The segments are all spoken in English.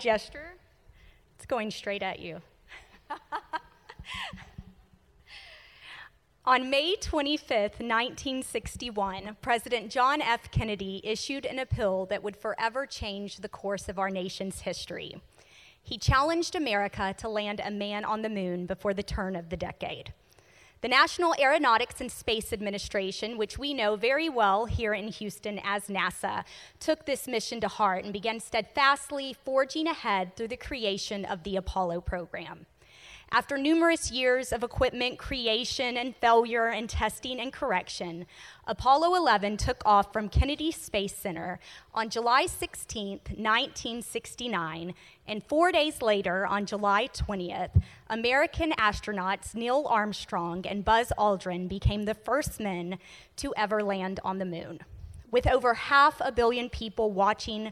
gesture. It's going straight at you. On May 25, 1961, President John F. Kennedy issued an appeal that would forever change the course of our nation's history. He challenged America to land a man on the moon before the turn of the decade. The National Aeronautics and Space Administration, which we know very well here in Houston as NASA, took this mission to heart and began steadfastly forging ahead through the creation of the Apollo program. After numerous years of equipment creation and failure and testing and correction, Apollo 11 took off from Kennedy Space Center on July 16, 1969, and four days later, on July 20th, American astronauts Neil Armstrong and Buzz Aldrin became the first men to ever land on the moon. With over half a billion people watching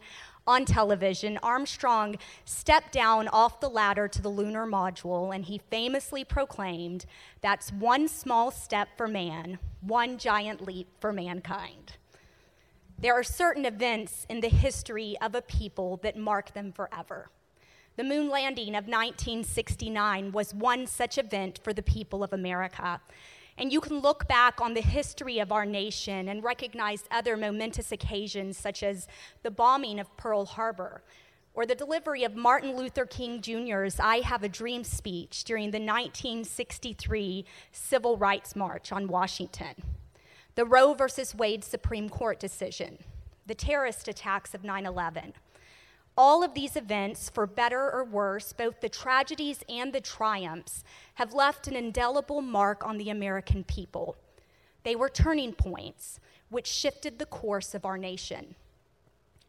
on television, Armstrong stepped down off the ladder to the lunar module and he famously proclaimed, That's one small step for man, one giant leap for mankind. There are certain events in the history of a people that mark them forever. The moon landing of 1969 was one such event for the people of America. And you can look back on the history of our nation and recognize other momentous occasions, such as the bombing of Pearl Harbor or the delivery of Martin Luther King Jr.'s I Have a Dream speech during the 1963 Civil Rights March on Washington, the Roe v. Wade Supreme Court decision, the terrorist attacks of 9 11 all of these events, for better or worse, both the tragedies and the triumphs, have left an indelible mark on the American people. They were turning points which shifted the course of our nation.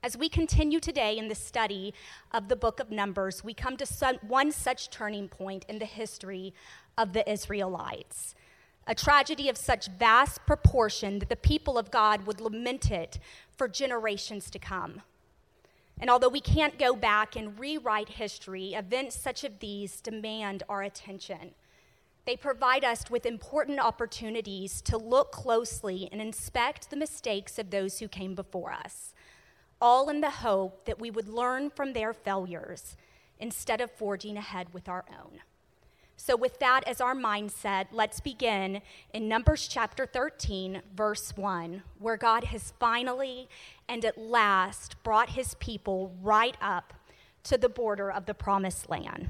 As we continue today in the study of the book of Numbers, we come to one such turning point in the history of the Israelites. A tragedy of such vast proportion that the people of God would lament it for generations to come. And although we can't go back and rewrite history, events such as these demand our attention. They provide us with important opportunities to look closely and inspect the mistakes of those who came before us, all in the hope that we would learn from their failures instead of forging ahead with our own. So, with that as our mindset, let's begin in Numbers chapter 13, verse 1, where God has finally and at last brought his people right up to the border of the promised land.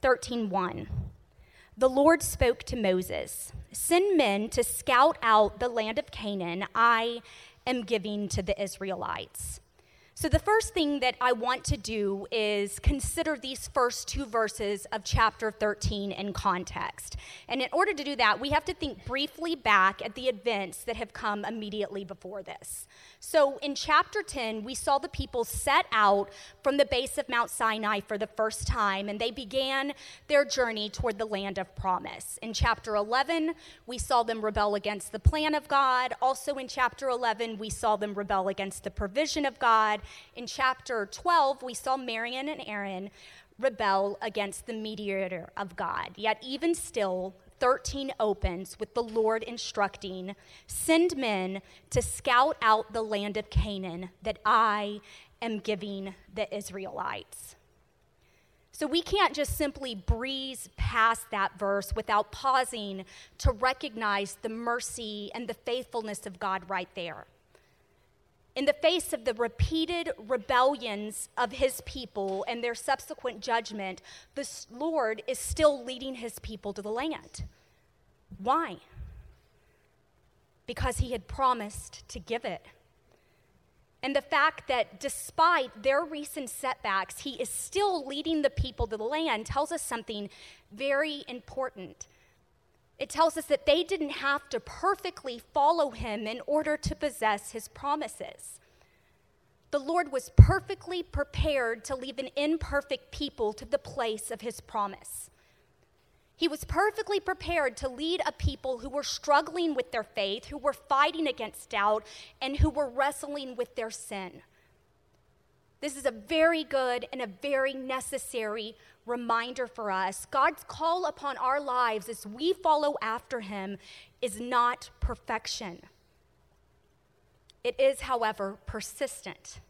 13:1 The Lord spoke to Moses, "Send men to scout out the land of Canaan I am giving to the Israelites." So, the first thing that I want to do is consider these first two verses of chapter 13 in context. And in order to do that, we have to think briefly back at the events that have come immediately before this. So, in chapter 10, we saw the people set out from the base of Mount Sinai for the first time, and they began their journey toward the land of promise. In chapter 11, we saw them rebel against the plan of God. Also, in chapter 11, we saw them rebel against the provision of God. In chapter 12, we saw Miriam and Aaron rebel against the mediator of God. Yet, even still, 13 opens with the Lord instructing, Send men to scout out the land of Canaan that I am giving the Israelites. So we can't just simply breeze past that verse without pausing to recognize the mercy and the faithfulness of God right there in the face of the repeated rebellions of his people and their subsequent judgment, the Lord is still leading his people to the land. Why? Because he had promised to give it. And the fact that despite their recent setbacks, he is still leading the people to the land tells us something very important it tells us that they didn't have to perfectly follow him in order to possess his promises. The Lord was perfectly prepared to lead an imperfect people to the place of his promise. He was perfectly prepared to lead a people who were struggling with their faith, who were fighting against doubt, and who were wrestling with their sin. This is a very good and a very necessary reminder for us. God's call upon our lives as we follow after Him is not perfection. It is, however, persistent.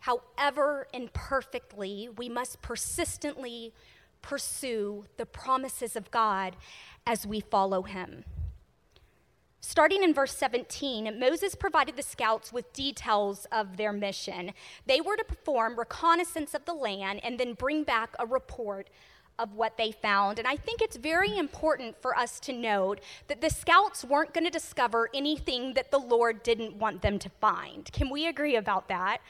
However, imperfectly, we must persistently pursue the promises of God as we follow him. Starting in verse 17, Moses provided the scouts with details of their mission. They were to perform reconnaissance of the land and then bring back a report of what they found. And I think it's very important for us to note that the scouts weren't going to discover anything that the Lord didn't want them to find. Can we agree about that?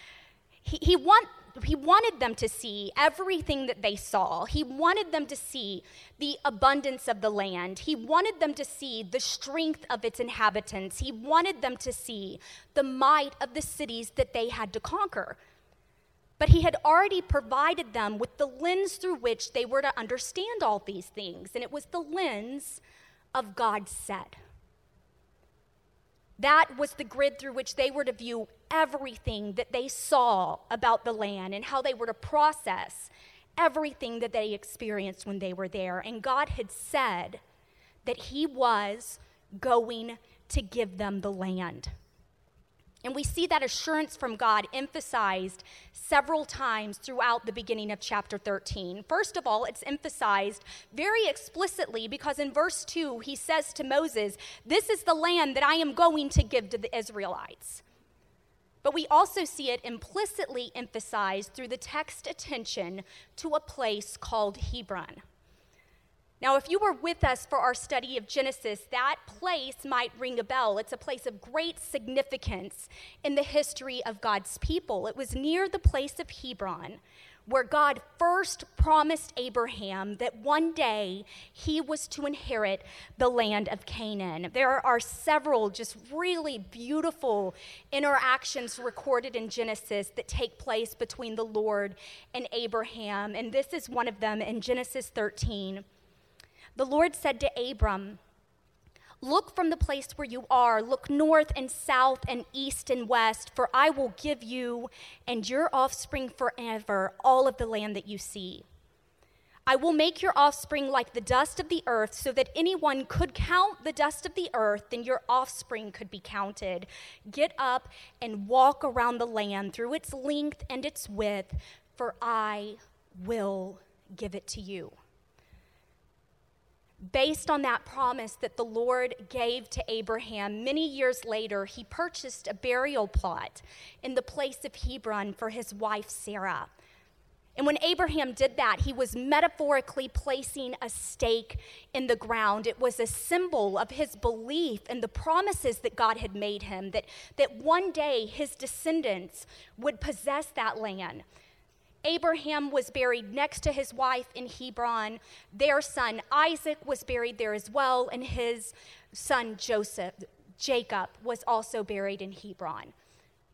He, he, want, he wanted them to see everything that they saw. He wanted them to see the abundance of the land. He wanted them to see the strength of its inhabitants. He wanted them to see the might of the cities that they had to conquer. But he had already provided them with the lens through which they were to understand all these things, and it was the lens of God said. That was the grid through which they were to view everything that they saw about the land and how they were to process everything that they experienced when they were there. And God had said that He was going to give them the land. And we see that assurance from God emphasized several times throughout the beginning of chapter 13. First of all, it's emphasized very explicitly because in verse 2, he says to Moses, This is the land that I am going to give to the Israelites. But we also see it implicitly emphasized through the text attention to a place called Hebron. Now, if you were with us for our study of Genesis, that place might ring a bell. It's a place of great significance in the history of God's people. It was near the place of Hebron where God first promised Abraham that one day he was to inherit the land of Canaan. There are several just really beautiful interactions recorded in Genesis that take place between the Lord and Abraham, and this is one of them in Genesis 13. The Lord said to Abram, Look from the place where you are, look north and south and east and west, for I will give you and your offspring forever all of the land that you see. I will make your offspring like the dust of the earth, so that anyone could count the dust of the earth, then your offspring could be counted. Get up and walk around the land through its length and its width, for I will give it to you based on that promise that the Lord gave to Abraham, many years later, he purchased a burial plot in the place of Hebron for his wife Sarah. And when Abraham did that, he was metaphorically placing a stake in the ground. It was a symbol of his belief in the promises that God had made him, that, that one day his descendants would possess that land. Abraham was buried next to his wife in Hebron. Their son Isaac was buried there as well, and his son Joseph, Jacob, was also buried in Hebron.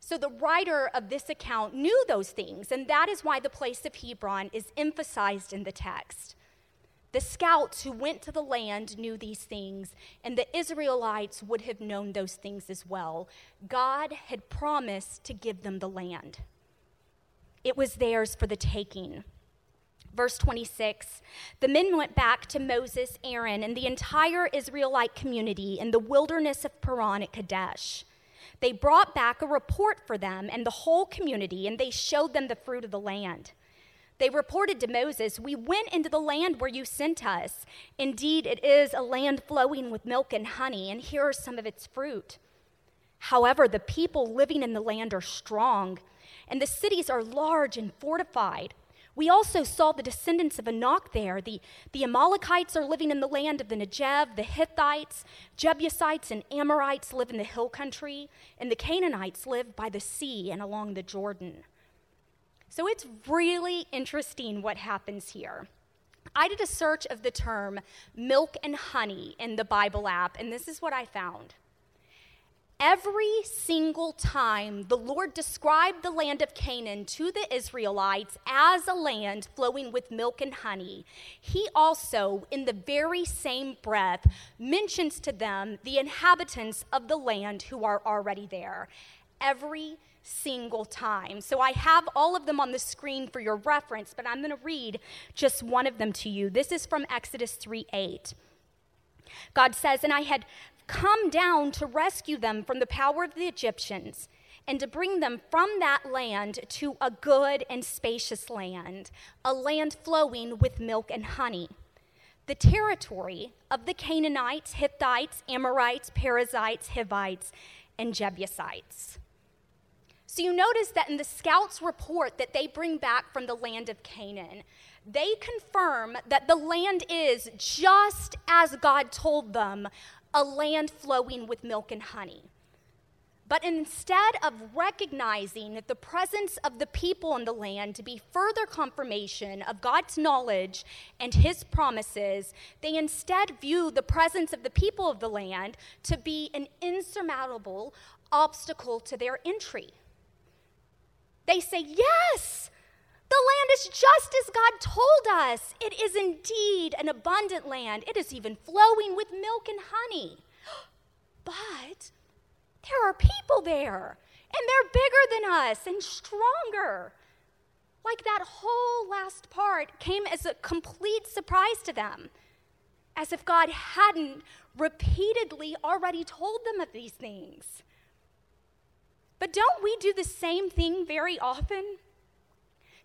So the writer of this account knew those things, and that is why the place of Hebron is emphasized in the text. The scouts who went to the land knew these things, and the Israelites would have known those things as well. God had promised to give them the land it was theirs for the taking. Verse 26 The men went back to Moses, Aaron, and the entire Israelite community in the wilderness of Paran at Kadesh. They brought back a report for them and the whole community, and they showed them the fruit of the land. They reported to Moses, We went into the land where you sent us. Indeed, it is a land flowing with milk and honey, and here are some of its fruit. However, the people living in the land are strong and the cities are large and fortified. We also saw the descendants of Anak there. The, the Amalekites are living in the land of the Negev, the Hittites, Jebusites, and Amorites live in the hill country, and the Canaanites live by the sea and along the Jordan. So it's really interesting what happens here. I did a search of the term milk and honey in the Bible app, and this is what I found. Every single time the Lord described the land of Canaan to the Israelites as a land flowing with milk and honey, he also, in the very same breath, mentions to them the inhabitants of the land who are already there. Every single time. So I have all of them on the screen for your reference, but I'm going to read just one of them to you. This is from Exodus 3 8. God says, And I had come down to rescue them from the power of the Egyptians. and to bring them from that land to a good and spacious land, a land flowing with milk and honey. The territory of the Canaanites, Hittites, Amorites, Perizzites, Hivites, and Jebusites. So you notice that in the scouts' report that they bring back from the land of Canaan, they confirm that the land is just as God told them a land flowing with milk and honey. But instead of recognizing the presence of the people in the land to be further confirmation of God's knowledge and his promises, they instead view the presence of the people of the land to be an insurmountable obstacle to their entry. They say, Yes, the land is just as God told us. It is indeed an abundant land. It is even flowing with milk and honey. But there are people there, and they're bigger than us and stronger. Like that whole last part came as a complete surprise to them, as if God hadn't repeatedly already told them of these things. But don't we do the same thing very often?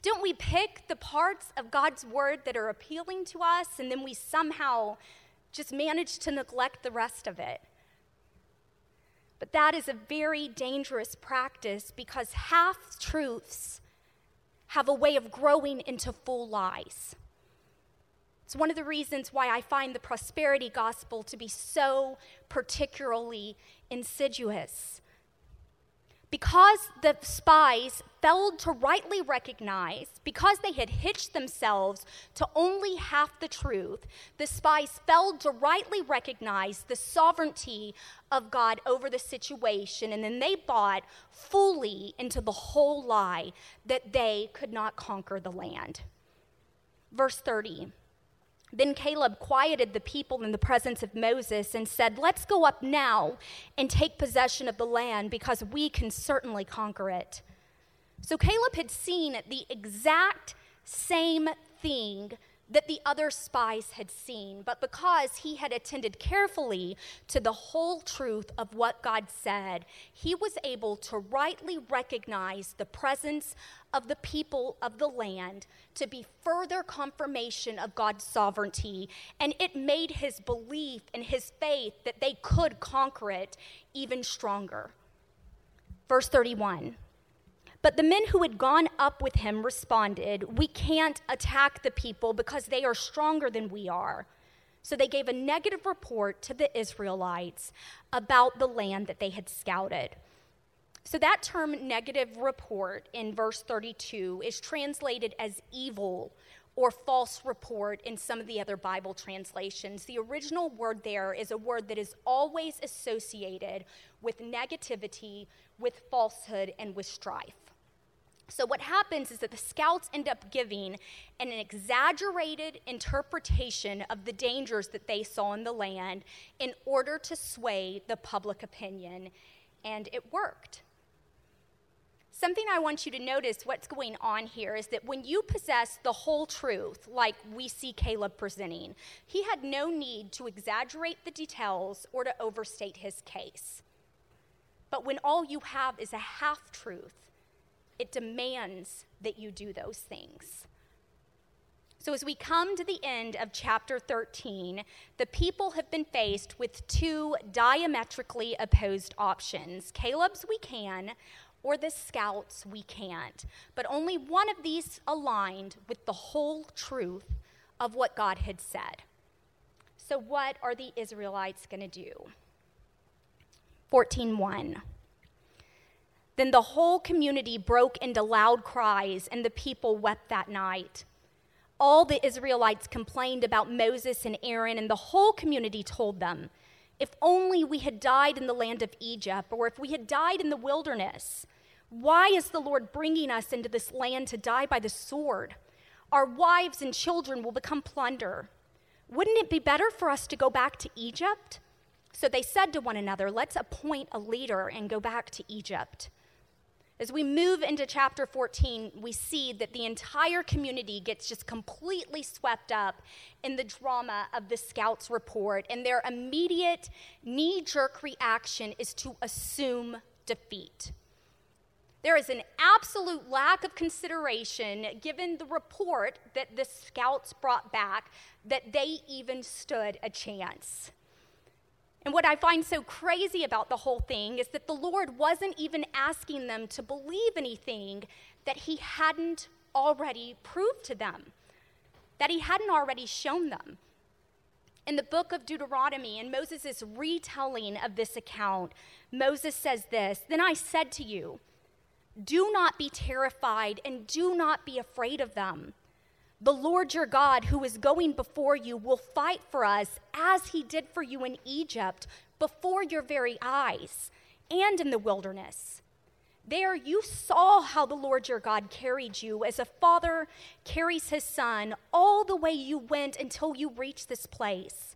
Don't we pick the parts of God's word that are appealing to us and then we somehow just manage to neglect the rest of it? But that is a very dangerous practice because half truths have a way of growing into full lies. It's one of the reasons why I find the prosperity gospel to be so particularly insidious because the spies failed to rightly recognize, because they had hitched themselves to only half the truth, the spies failed to rightly recognize the sovereignty of God over the situation, and then they bought fully into the whole lie that they could not conquer the land. Verse 30. Then Caleb quieted the people in the presence of Moses and said, Let's go up now and take possession of the land because we can certainly conquer it. So Caleb had seen the exact same thing that the other spies had seen, but because he had attended carefully to the whole truth of what God said, he was able to rightly recognize the presence of the people of the land to be further confirmation of God's sovereignty, and it made his belief and his faith that they could conquer it even stronger. Verse 31. But the men who had gone up with him responded, We can't attack the people because they are stronger than we are. So they gave a negative report to the Israelites about the land that they had scouted. So that term negative report in verse 32 is translated as evil or false report in some of the other Bible translations. The original word there is a word that is always associated with negativity, with falsehood, and with strife. So, what happens is that the scouts end up giving an exaggerated interpretation of the dangers that they saw in the land in order to sway the public opinion, and it worked. Something I want you to notice what's going on here is that when you possess the whole truth, like we see Caleb presenting, he had no need to exaggerate the details or to overstate his case. But when all you have is a half truth, it demands that you do those things. So, as we come to the end of chapter 13, the people have been faced with two diametrically opposed options Caleb's we can, or the scouts we can't. But only one of these aligned with the whole truth of what God had said. So, what are the Israelites going to do? 14:1 then the whole community broke into loud cries, and the people wept that night. All the Israelites complained about Moses and Aaron, and the whole community told them, If only we had died in the land of Egypt, or if we had died in the wilderness. Why is the Lord bringing us into this land to die by the sword? Our wives and children will become plunder. Wouldn't it be better for us to go back to Egypt? So they said to one another, Let's appoint a leader and go back to Egypt. As we move into chapter 14, we see that the entire community gets just completely swept up in the drama of the scouts' report, and their immediate knee jerk reaction is to assume defeat. There is an absolute lack of consideration given the report that the scouts brought back that they even stood a chance. And what I find so crazy about the whole thing is that the Lord wasn't even asking them to believe anything that He hadn't already proved to them, that He hadn't already shown them. In the book of Deuteronomy, in Moses' retelling of this account, Moses says this Then I said to you, Do not be terrified and do not be afraid of them. The Lord your God, who is going before you, will fight for us as he did for you in Egypt, before your very eyes, and in the wilderness. There you saw how the Lord your God carried you as a father carries his son all the way you went until you reached this place.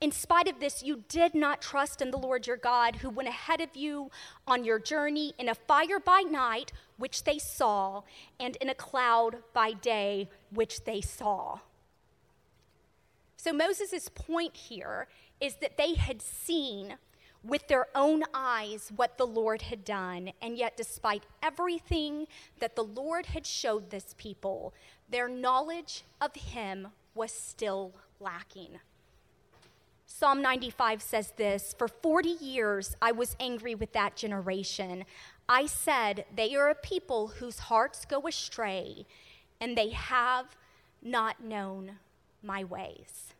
In spite of this, you did not trust in the Lord your God, who went ahead of you on your journey in a fire by night, which they saw, and in a cloud by day, which they saw. So, Moses' point here is that they had seen with their own eyes what the Lord had done, and yet, despite everything that the Lord had showed this people, their knowledge of Him was still lacking. Psalm 95 says this For 40 years I was angry with that generation. I said, They are a people whose hearts go astray, and they have not known my ways.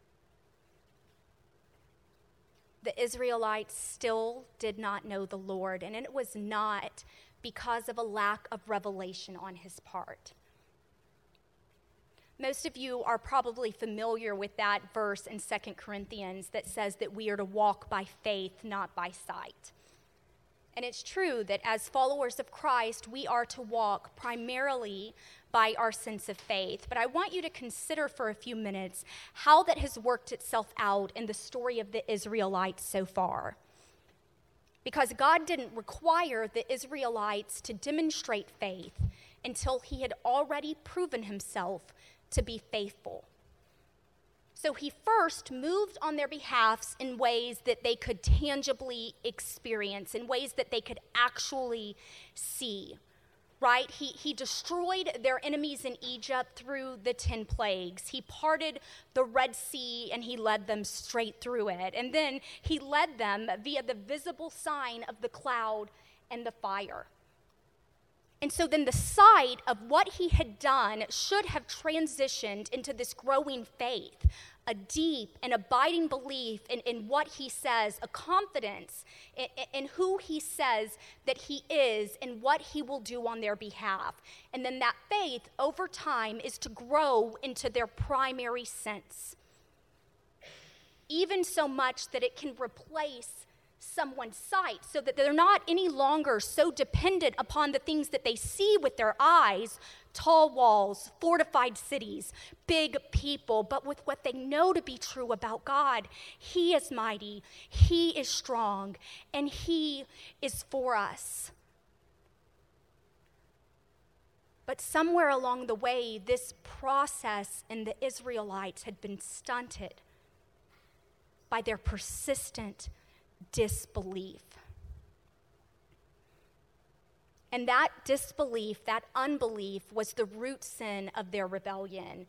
The Israelites still did not know the Lord, and it was not because of a lack of revelation on his part. Most of you are probably familiar with that verse in Second Corinthians that says that we are to walk by faith, not by sight. And it's true that as followers of Christ, we are to walk primarily by our sense of faith. But I want you to consider for a few minutes how that has worked itself out in the story of the Israelites so far. Because God didn't require the Israelites to demonstrate faith until he had already proven himself to be faithful. So he first moved on their behalfs in ways that they could tangibly experience, in ways that they could actually see. Right? He, he destroyed their enemies in Egypt through the 10 plagues. He parted the Red Sea and he led them straight through it. And then he led them via the visible sign of the cloud and the fire. And so then the sight of what he had done should have transitioned into this growing faith, a deep and abiding belief in, in what he says, a confidence in, in who he says that he is and what he will do on their behalf. And then that faith over time is to grow into their primary sense, even so much that it can replace someone's sight so that they're not any longer so dependent upon the things that they see with their eyes tall walls, fortified cities, big people, but with what they know to be true about God. He is mighty, He is strong, and He is for us. But somewhere along the way, this process in the Israelites had been stunted by their persistent disbelief. And that disbelief, that unbelief, was the root sin of their rebellion.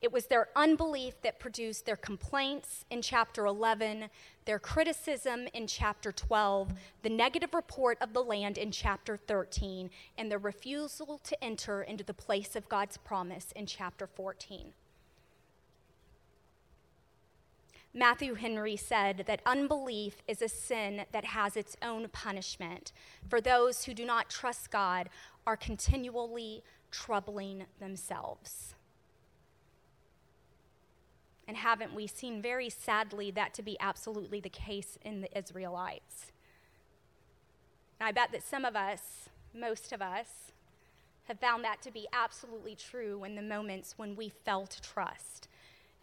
It was their unbelief that produced their complaints in chapter 11, their criticism in chapter 12, the negative report of the land in chapter 13, and their refusal to enter into the place of God's promise in chapter 14. Matthew Henry said that unbelief is a sin that has its own punishment, for those who do not trust God are continually troubling themselves. And haven't we seen very sadly that to be absolutely the case in the Israelites? And I bet that some of us, most of us, have found that to be absolutely true in the moments when we felt trust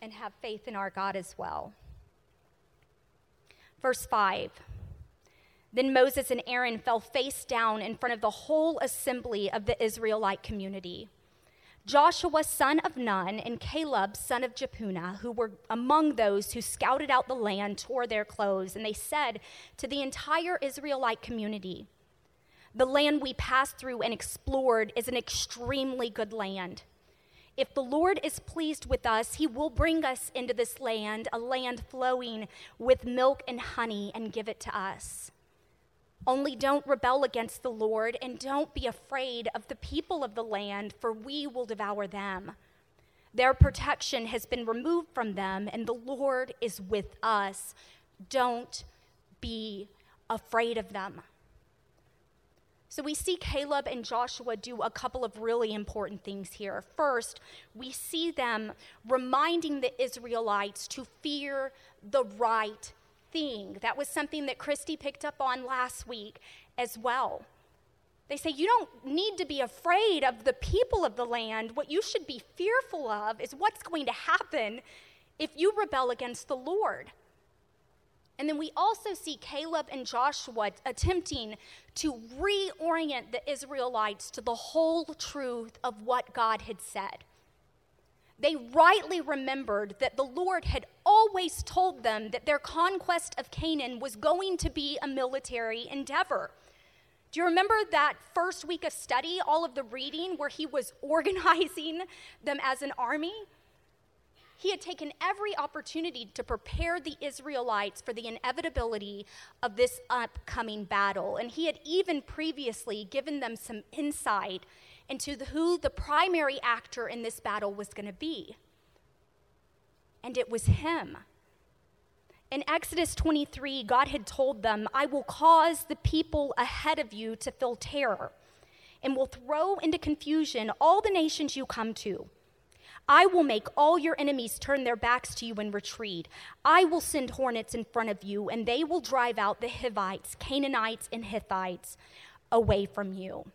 and have faith in our God as well. Verse 5 Then Moses and Aaron fell face down in front of the whole assembly of the Israelite community. Joshua, son of Nun, and Caleb, son of Jephunneh, who were among those who scouted out the land, tore their clothes, and they said to the entire Israelite community, The land we passed through and explored is an extremely good land. If the Lord is pleased with us, he will bring us into this land, a land flowing with milk and honey, and give it to us. Only don't rebel against the Lord and don't be afraid of the people of the land, for we will devour them. Their protection has been removed from them, and the Lord is with us. Don't be afraid of them. So we see Caleb and Joshua do a couple of really important things here. First, we see them reminding the Israelites to fear the right thing. That was something that Christy picked up on last week as well. They say you don't need to be afraid of the people of the land. What you should be fearful of is what's going to happen if you rebel against the Lord. And then we also see Caleb and Joshua attempting to reorient the Israelites to the whole truth of what God had said. They rightly remembered that the Lord had always told them that their conquest of Canaan was going to be a military endeavor. Do you remember that first week of study, all of the reading where he was organizing them as an army? He had taken every opportunity to prepare the Israelites for the inevitability of this upcoming battle. And he had even previously given them some insight into the, who the primary actor in this battle was going to be. And it was him. In Exodus 23, God had told them, I will cause the people ahead of you to feel terror and will throw into confusion all the nations you come to. I will make all your enemies turn their backs to you and retreat. I will send hornets in front of you, and they will drive out the Hivites, Canaanites, and Hittites away from you.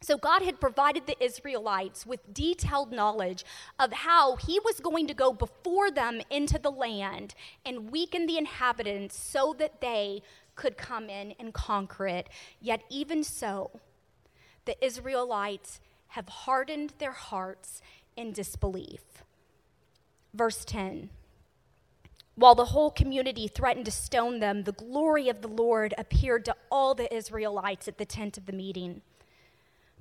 So, God had provided the Israelites with detailed knowledge of how He was going to go before them into the land and weaken the inhabitants so that they could come in and conquer it. Yet, even so, the Israelites have hardened their hearts in disbelief. Verse 10 While the whole community threatened to stone them, the glory of the Lord appeared to all the Israelites at the tent of the meeting.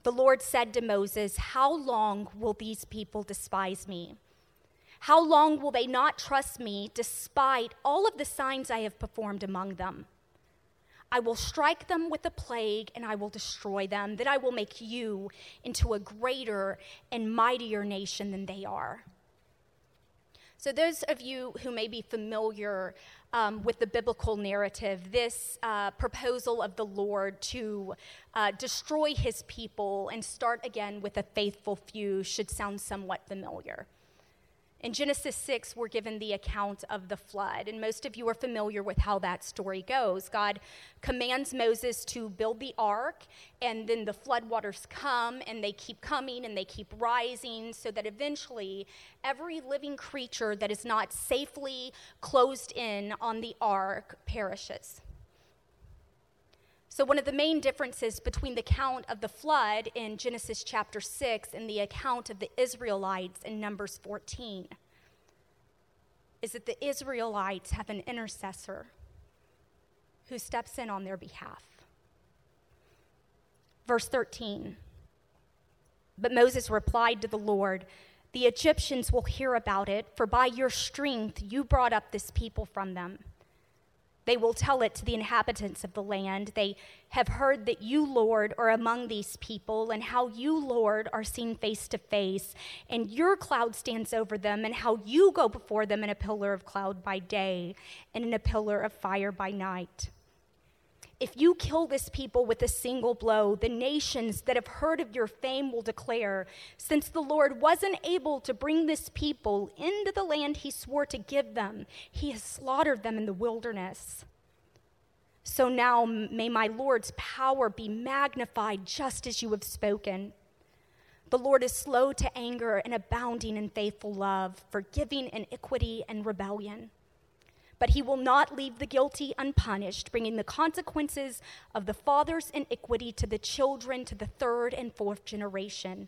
The Lord said to Moses, How long will these people despise me? How long will they not trust me despite all of the signs I have performed among them? I will strike them with a plague and I will destroy them, that I will make you into a greater and mightier nation than they are. So, those of you who may be familiar um, with the biblical narrative, this uh, proposal of the Lord to uh, destroy his people and start again with a faithful few should sound somewhat familiar. In Genesis 6, we're given the account of the flood, and most of you are familiar with how that story goes. God commands Moses to build the ark, and then the floodwaters come, and they keep coming and they keep rising, so that eventually every living creature that is not safely closed in on the ark perishes. So, one of the main differences between the account of the flood in Genesis chapter 6 and the account of the Israelites in Numbers 14 is that the Israelites have an intercessor who steps in on their behalf. Verse 13 But Moses replied to the Lord, The Egyptians will hear about it, for by your strength you brought up this people from them. They will tell it to the inhabitants of the land. They have heard that you, Lord, are among these people, and how you, Lord, are seen face to face, and your cloud stands over them, and how you go before them in a pillar of cloud by day and in a pillar of fire by night. If you kill this people with a single blow, the nations that have heard of your fame will declare, since the Lord wasn't able to bring this people into the land he swore to give them, he has slaughtered them in the wilderness. So now may my Lord's power be magnified just as you have spoken. The Lord is slow to anger and abounding in faithful love, forgiving iniquity and rebellion but he will not leave the guilty unpunished, bringing the consequences of the father's iniquity to the children to the third and fourth generation.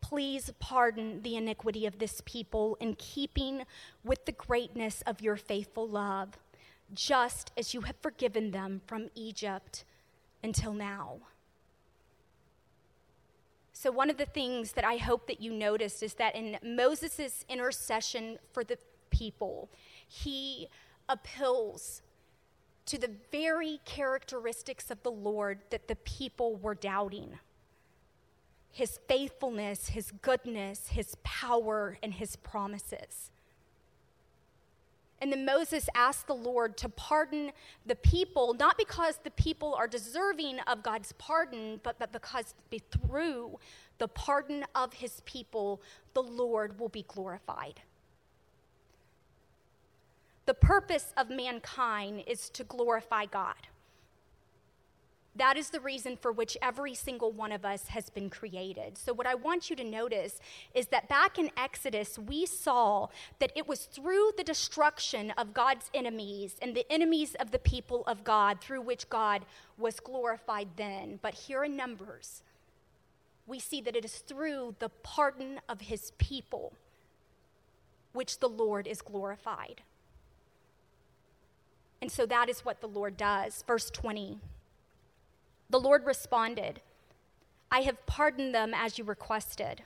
Please pardon the iniquity of this people in keeping with the greatness of your faithful love, just as you have forgiven them from Egypt until now. So, one of the things that I hope that you noticed is that in Moses' intercession for the people, he appeals to the very characteristics of the Lord that the people were doubting his faithfulness, his goodness, his power, and his promises. And then Moses asked the Lord to pardon the people, not because the people are deserving of God's pardon, but, but because through the pardon of his people, the Lord will be glorified. The purpose of mankind is to glorify God. That is the reason for which every single one of us has been created. So, what I want you to notice is that back in Exodus, we saw that it was through the destruction of God's enemies and the enemies of the people of God through which God was glorified then. But here in Numbers, we see that it is through the pardon of his people which the Lord is glorified. And so that is what the Lord does. Verse 20. The Lord responded, I have pardoned them as you requested.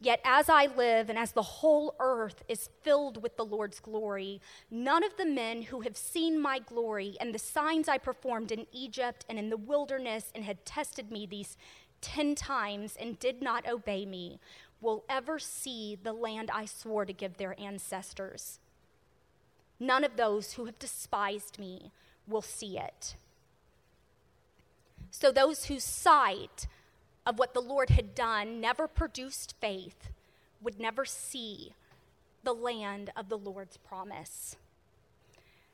Yet as I live and as the whole earth is filled with the Lord's glory, none of the men who have seen my glory and the signs I performed in Egypt and in the wilderness and had tested me these 10 times and did not obey me will ever see the land I swore to give their ancestors. None of those who have despised me will see it. So those whose sight of what the Lord had done never produced faith would never see the land of the Lord's promise.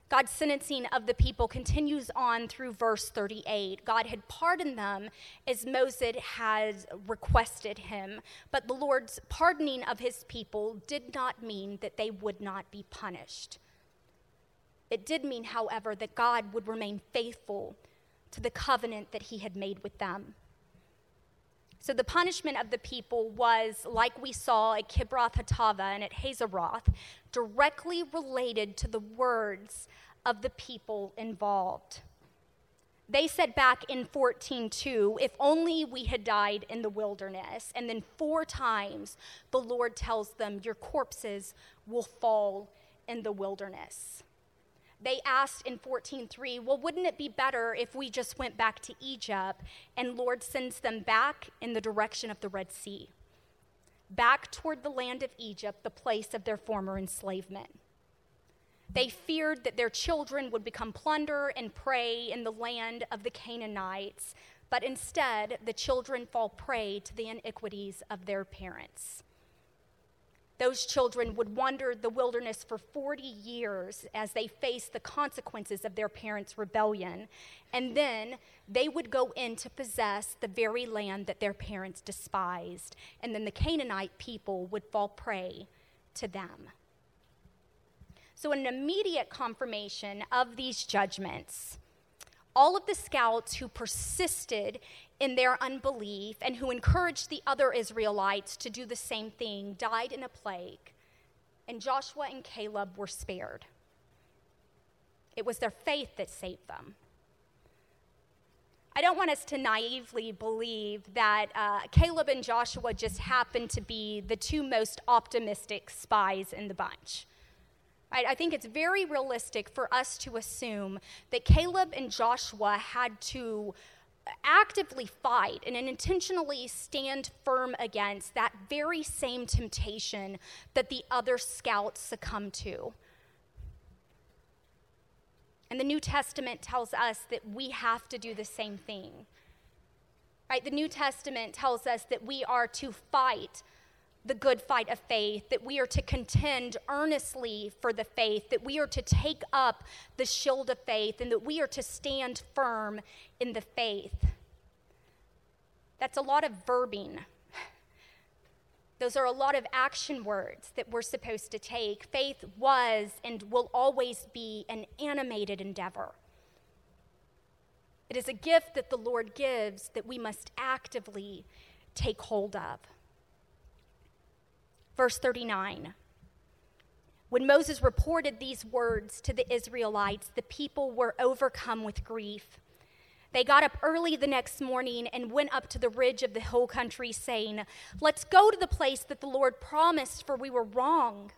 God's sentencing of the people continues on through verse 38. God had pardoned them as Moses had requested him, but the Lord's pardoning of his people did not mean that they would not be punished. It did mean, however, that God would remain faithful to the covenant that he had made with them. So the punishment of the people was, like we saw at Kibroth Hattaavah and at Hazeroth, directly related to the words of the people involved. They said back in 14:2, if only we had died in the wilderness. And then four times the Lord tells them, your corpses will fall in the wilderness they asked in 14:3, "Well, wouldn't it be better if we just went back to Egypt?" And Lord sends them back in the direction of the Red Sea, back toward the land of Egypt, the place of their former enslavement. They feared that their children would become plunder and prey in the land of the Canaanites, but instead, the children fall prey to the iniquities of their parents those children would wander the wilderness for 40 years as they faced the consequences of their parents' rebellion. And then they would go in to possess the very land that their parents despised. And then the Canaanite people would fall prey to them. So, an immediate confirmation of these judgments all of the scouts who persisted in their unbelief and who encouraged the other Israelites to do the same thing died in a plague, and Joshua and Caleb were spared. It was their faith that saved them. I don't want us to naively believe that uh, Caleb and Joshua just happened to be the two most optimistic spies in the bunch. I think it's very realistic for us to assume that Caleb and Joshua had to actively fight and intentionally stand firm against that very same temptation that the other scouts succumbed to. And the New Testament tells us that we have to do the same thing. Right? The New Testament tells us that we are to fight the good fight of faith, that we are to contend earnestly for the faith, that we are to take up the shield of faith, and that we are to stand firm in the faith. That's a lot of verbing. Those are a lot of action words that we're supposed to take. Faith was and will always be an animated endeavor. It is a gift that the Lord gives that we must actively take hold of. Verse 39. When Moses reported these words to the Israelites, the people were overcome with grief. They got up early the next morning and went up to the ridge of the hill country, saying, Let's go to the place that the Lord promised, for we were wrong.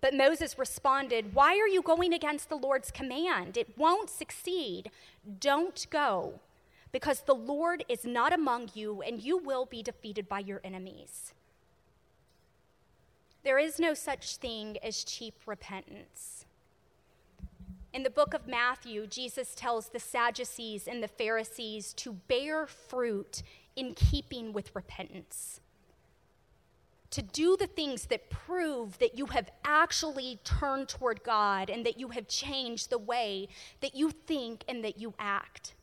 But Moses responded, Why are you going against the Lord's command? It won't succeed. Don't go, because the Lord is not among you, and you will be defeated by your enemies. There is no such thing as cheap repentance. In the book of Matthew, Jesus tells the Sadducees and the Pharisees to bear fruit in keeping with repentance. To do the things that prove that you have actually turned toward God and that you have changed the way that you think and that you act.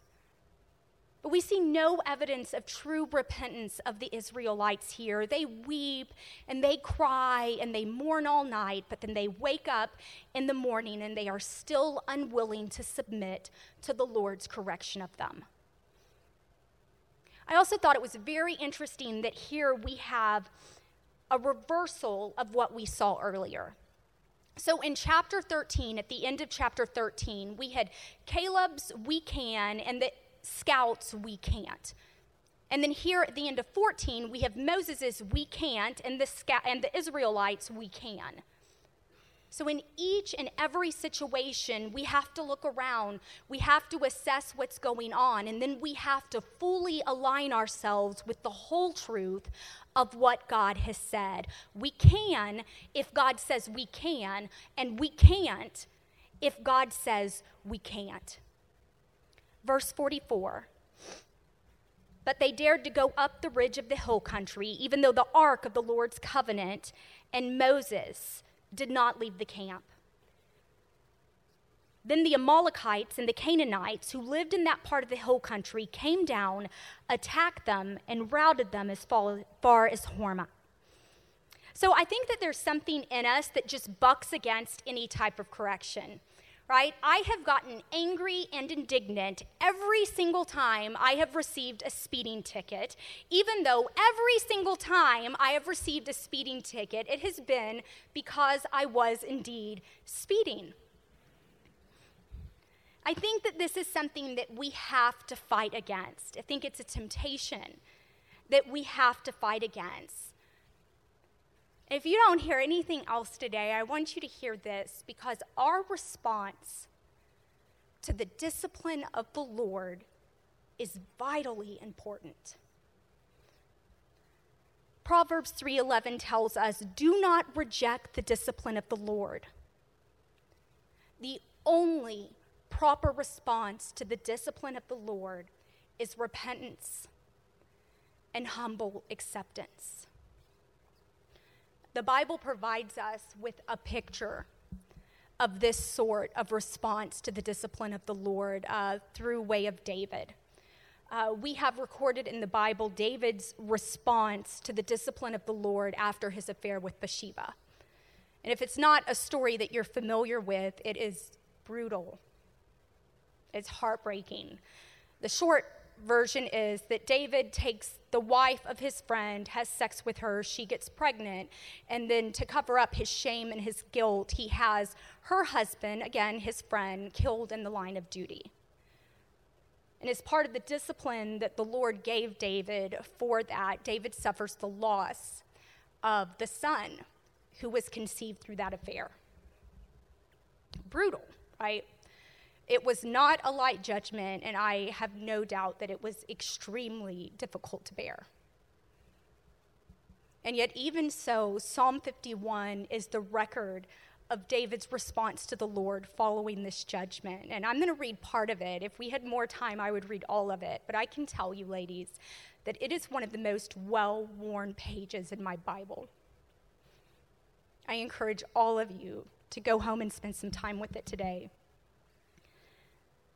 But we see no evidence of true repentance of the Israelites here. They weep and they cry and they mourn all night, but then they wake up in the morning and they are still unwilling to submit to the Lord's correction of them. I also thought it was very interesting that here we have a reversal of what we saw earlier. So in chapter 13, at the end of chapter 13, we had Caleb's we can and the scouts we can't. And then here at the end of 14, we have Moses's we can't and the, scout, and the Israelites we can. So, in each and every situation, we have to look around, we have to assess what's going on, and then we have to fully align ourselves with the whole truth of what God has said. We can if God says we can, and we can't if God says we can't. Verse 44. But they dared to go up the ridge of the hill country, even though the ark of the Lord's covenant and Moses did not leave the camp. Then the Amalekites and the Canaanites who lived in that part of the hill country came down, attacked them, and routed them as far as Hormah. So I think that there's something in us that just bucks against any type of correction right? I have gotten angry and indignant every single time I have received a speeding ticket, even though every single time I have received a speeding ticket, it has been because I was indeed speeding. I think that this is something that we have to fight against. I think it's a temptation that we have to fight against. If you don't hear anything else today, I want you to hear this because our response to the discipline of the Lord is vitally important. Proverbs 3:11 tells us, "Do not reject the discipline of the Lord." The only proper response to the discipline of the Lord is repentance and humble acceptance. The Bible provides us with a picture of this sort of response to the discipline of the Lord uh, through way of David. Uh, we have recorded in the Bible David's response to the discipline of the Lord after his affair with Bathsheba. And if it's not a story that you're familiar with, it is brutal. It's heartbreaking. The short version is that David takes the wife of his friend, has sex with her, she gets pregnant, and then to cover up his shame and his guilt, he has her husband, again, his friend, killed in the line of duty. And as part of the discipline that the Lord gave David for that, David suffers the loss of the son who was conceived through that affair. Brutal, right? It was not a light judgment, and I have no doubt that it was extremely difficult to bear. And yet, even so, Psalm 51 is the record of David's response to the Lord following this judgment. And I'm going to read part of it. If we had more time, I would read all of it. But I can tell you, ladies, that it is one of the most well worn pages in my Bible. I encourage all of you to go home and spend some time with it today.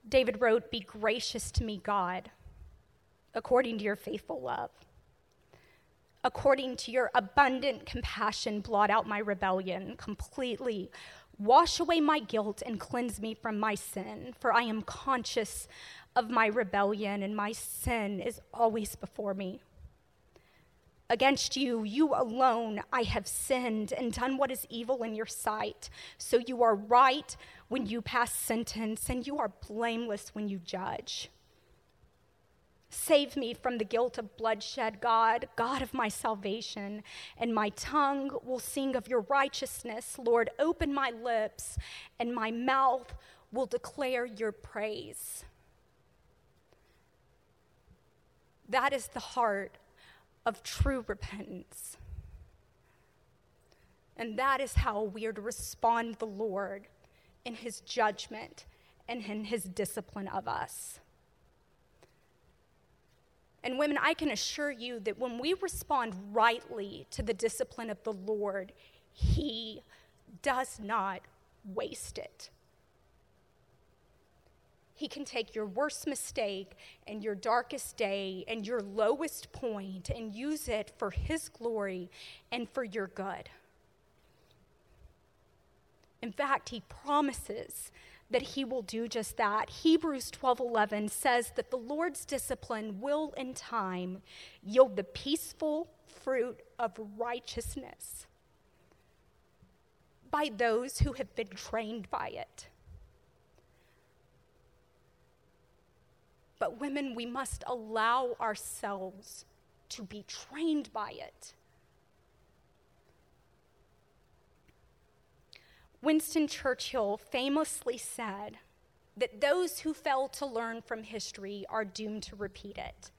David wrote, Be gracious to me, God, according to your faithful love. According to your abundant compassion, blot out my rebellion completely. Wash away my guilt and cleanse me from my sin, for I am conscious of my rebellion, and my sin is always before me. Against you, you alone, I have sinned and done what is evil in your sight. So you are right when you pass sentence, and you are blameless when you judge. Save me from the guilt of bloodshed, God, God of my salvation. And my tongue will sing of your righteousness. Lord, open my lips, and my mouth will declare your praise. That is the heart of true repentance. And that is how we are to respond to the Lord in his judgment and in his discipline of us. And women, I can assure you that when we respond rightly to the discipline of the Lord, He does not waste it. He can take your worst mistake and your darkest day and your lowest point and use it for His glory and for your good. In fact, He promises that he will do just that. Hebrews 12:11 says that the Lord's discipline will in time yield the peaceful fruit of righteousness by those who have been trained by it. But women, we must allow ourselves to be trained by it. Winston Churchill famously said that those who fail to learn from history are doomed to repeat it.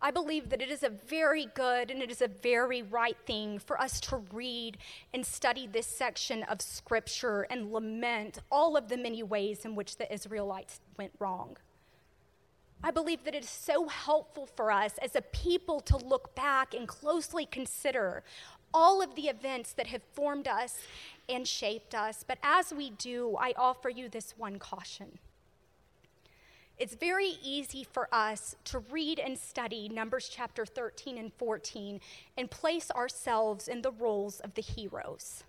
I believe that it is a very good and it is a very right thing for us to read and study this section of Scripture and lament all of the many ways in which the Israelites went wrong. I believe that it is so helpful for us as a people to look back and closely consider all of the events that have formed us and shaped us. But as we do, I offer you this one caution. It's very easy for us to read and study Numbers chapter 13 and 14 and place ourselves in the roles of the heroes.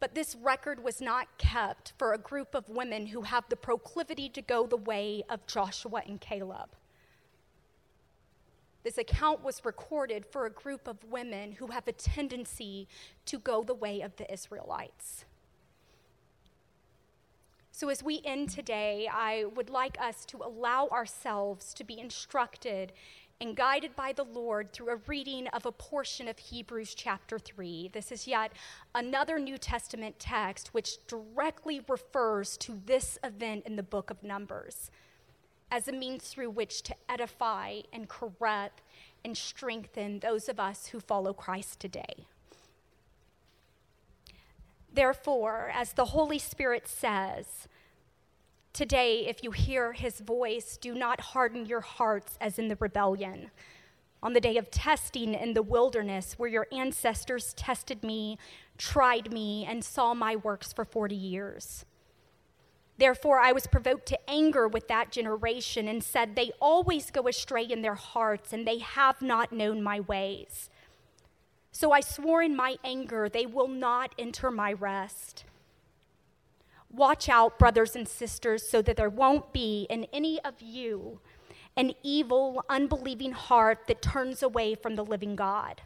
But this record was not kept for a group of women who have the proclivity to go the way of Joshua and Caleb. This account was recorded for a group of women who have a tendency to go the way of the Israelites. So, as we end today, I would like us to allow ourselves to be instructed and guided by the Lord through a reading of a portion of Hebrews chapter 3. This is yet another New Testament text which directly refers to this event in the book of Numbers as a means through which to edify and correct and strengthen those of us who follow Christ today. Therefore, as the Holy Spirit says, Today, if you hear his voice, do not harden your hearts as in the rebellion. On the day of testing in the wilderness, where your ancestors tested me, tried me, and saw my works for 40 years. Therefore, I was provoked to anger with that generation and said, They always go astray in their hearts, and they have not known my ways. So I swore in my anger, They will not enter my rest. Watch out, brothers and sisters, so that there won't be in any of you an evil, unbelieving heart that turns away from the living God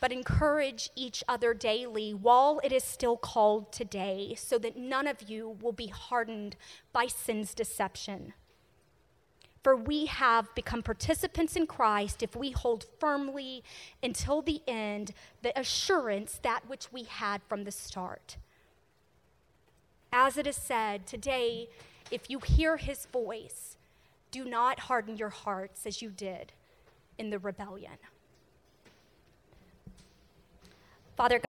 but encourage each other daily while it is still called today, so that none of you will be hardened by sin's deception. For we have become participants in Christ if we hold firmly until the end the assurance that which we had from the start. As it is said, today, if you hear his voice, do not harden your hearts as you did in the rebellion. Father God,